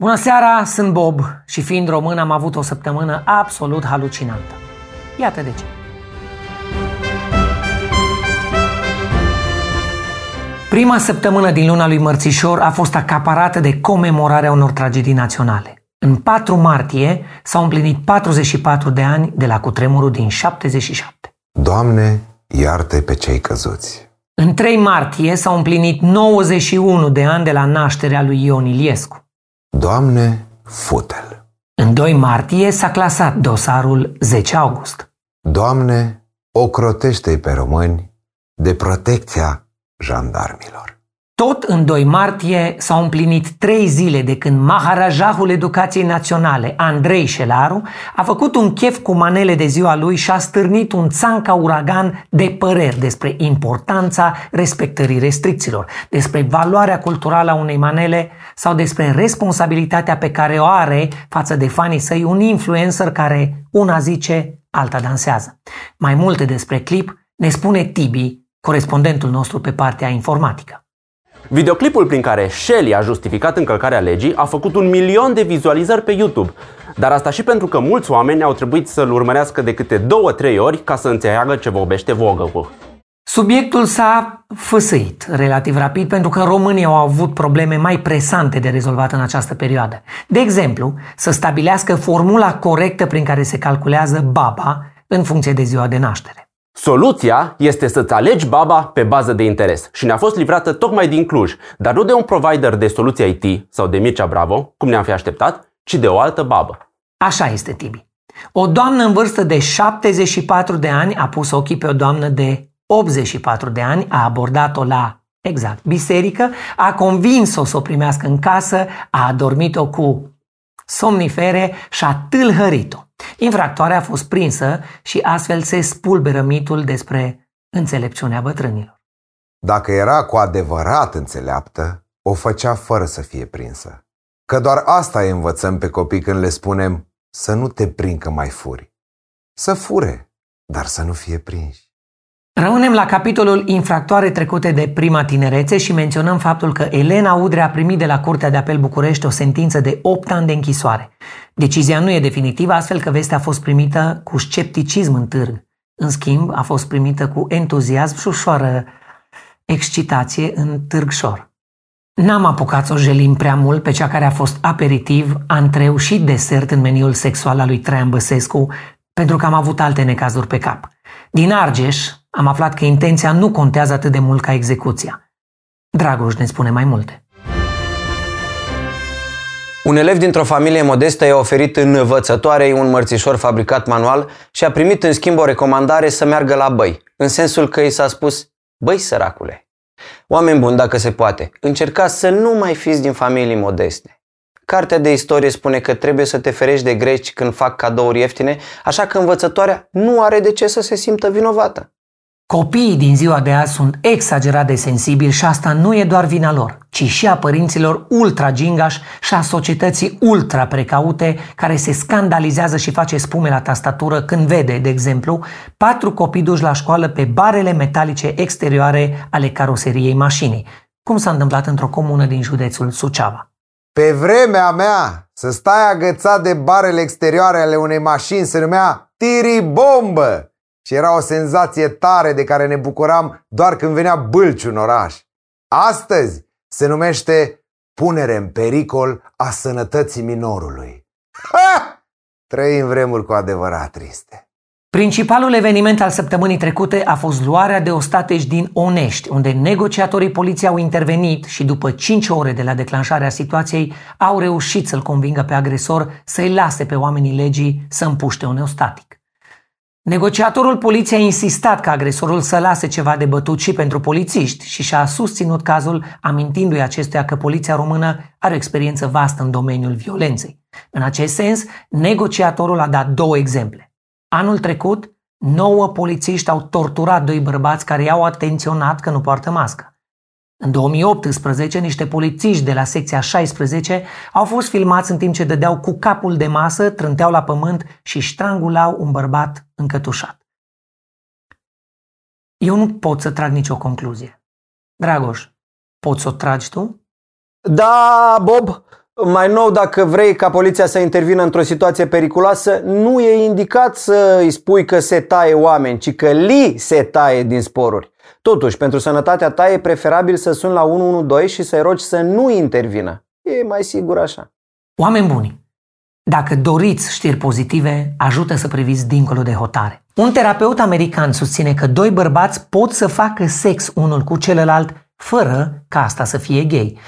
Bună seara, sunt Bob și fiind român am avut o săptămână absolut halucinantă. Iată de ce. Prima săptămână din luna lui Mărțișor a fost acaparată de comemorarea unor tragedii naționale. În 4 martie s-au împlinit 44 de ani de la cutremurul din 77. Doamne, iartă pe cei căzuți. În 3 martie s-au împlinit 91 de ani de la nașterea lui Ion Iliescu. Doamne, futel. În 2 martie s-a clasat dosarul 10 august. Doamne, ocrotește pe români de protecția jandarmilor. Tot în 2 martie s-au împlinit trei zile de când Maharajahul Educației Naționale, Andrei Șelaru, a făcut un chef cu manele de ziua lui și a stârnit un țanca uragan de păreri despre importanța respectării restricțiilor, despre valoarea culturală a unei manele sau despre responsabilitatea pe care o are față de fanii săi un influencer care una zice, alta dansează. Mai multe despre clip ne spune Tibi, corespondentul nostru pe partea informatică. Videoclipul prin care Shelly a justificat încălcarea legii a făcut un milion de vizualizări pe YouTube. Dar asta și pentru că mulți oameni au trebuit să-l urmărească de câte două-trei ori ca să înțeleagă ce vorbește Vogel. Subiectul s-a făsăit relativ rapid pentru că românii au avut probleme mai presante de rezolvat în această perioadă. De exemplu, să stabilească formula corectă prin care se calculează baba în funcție de ziua de naștere. Soluția este să-ți alegi baba pe bază de interes și ne-a fost livrată tocmai din Cluj, dar nu de un provider de soluții IT sau de Mircea Bravo, cum ne-am fi așteptat, ci de o altă babă. Așa este, Tibi. O doamnă în vârstă de 74 de ani a pus ochii pe o doamnă de 84 de ani, a abordat-o la, exact, biserică, a convins-o să o primească în casă, a adormit-o cu somnifere și a tâlhărit-o. Infractoarea a fost prinsă și astfel se spulberă mitul despre înțelepciunea bătrânilor. Dacă era cu adevărat înțeleaptă, o făcea fără să fie prinsă. Că doar asta îi învățăm pe copii când le spunem să nu te prind că mai furi. Să fure, dar să nu fie prinși. Rămânem la capitolul infractoare trecute de prima tinerețe și menționăm faptul că Elena Udrea a primit de la Curtea de Apel București o sentință de 8 ani de închisoare. Decizia nu e definitivă, astfel că vestea a fost primită cu scepticism în târg. În schimb, a fost primită cu entuziasm și ușoară excitație în târgșor. N-am apucat să o jelim prea mult pe cea care a fost aperitiv, antreu și desert în meniul sexual al lui Traian Băsescu, pentru că am avut alte necazuri pe cap. Din Argeș am aflat că intenția nu contează atât de mult ca execuția. Dragoș ne spune mai multe. Un elev dintr-o familie modestă i-a oferit învățătoarei un mărțișor fabricat manual și a primit în schimb o recomandare să meargă la băi, în sensul că i s-a spus, băi săracule, oameni buni dacă se poate, încercați să nu mai fiți din familii modeste. Cartea de istorie spune că trebuie să te ferești de greci când fac cadouri ieftine, așa că învățătoarea nu are de ce să se simtă vinovată. Copiii din ziua de azi sunt exagerat de sensibili și asta nu e doar vina lor, ci și a părinților ultra gingași și a societății ultra precaute care se scandalizează și face spume la tastatură când vede, de exemplu, patru copii duși la școală pe barele metalice exterioare ale caroseriei mașinii, cum s-a întâmplat într-o comună din județul Suceava. Pe vremea mea, să stai agățat de barele exterioare ale unei mașini se numea tiribombă și era o senzație tare de care ne bucuram doar când venea bâlci în oraș. Astăzi se numește punere în pericol a sănătății minorului. Ha! Trăim vremuri cu adevărat triste. Principalul eveniment al săptămânii trecute a fost luarea de ostateci din Onești, unde negociatorii poliției au intervenit și după 5 ore de la declanșarea situației au reușit să-l convingă pe agresor să-i lase pe oamenii legii să împuște un ostatic. Negociatorul poliției a insistat ca agresorul să lase ceva de bătut și pentru polițiști și și-a susținut cazul amintindu-i acestuia că poliția română are o experiență vastă în domeniul violenței. În acest sens, negociatorul a dat două exemple. Anul trecut, nouă polițiști au torturat doi bărbați care i-au atenționat că nu poartă mască. În 2018, niște polițiști de la secția 16 au fost filmați în timp ce dădeau cu capul de masă, trânteau la pământ și strangulau un bărbat încătușat. Eu nu pot să trag nicio concluzie. Dragoș, poți să o tragi tu? Da, Bob, Mai nou, dacă vrei ca poliția să intervină într-o situație periculoasă, nu e indicat să îi spui că se taie oameni, ci că li se taie din sporuri. Totuși, pentru sănătatea ta e preferabil să suni la 112 și să-i rogi să nu intervină. E mai sigur așa. Oameni buni, dacă doriți știri pozitive, ajută să priviți dincolo de hotare. Un terapeut american susține că doi bărbați pot să facă sex unul cu celălalt fără ca asta să fie gay.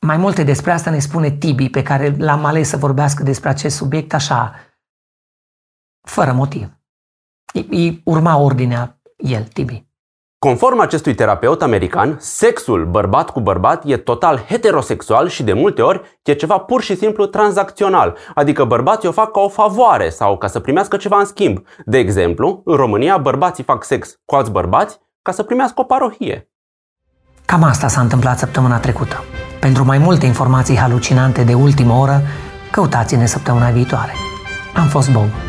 Mai multe despre asta ne spune Tibi, pe care l-am ales să vorbească despre acest subiect așa, fără motiv. Îi urma ordinea el, Tibi. Conform acestui terapeut american, sexul bărbat cu bărbat e total heterosexual și de multe ori e ceva pur și simplu tranzacțional, adică bărbații o fac ca o favoare sau ca să primească ceva în schimb. De exemplu, în România bărbații fac sex cu alți bărbați ca să primească o parohie. Cam asta s-a întâmplat săptămâna trecută. Pentru mai multe informații halucinante de ultimă oră, căutați-ne săptămâna viitoare. Am fost Bob.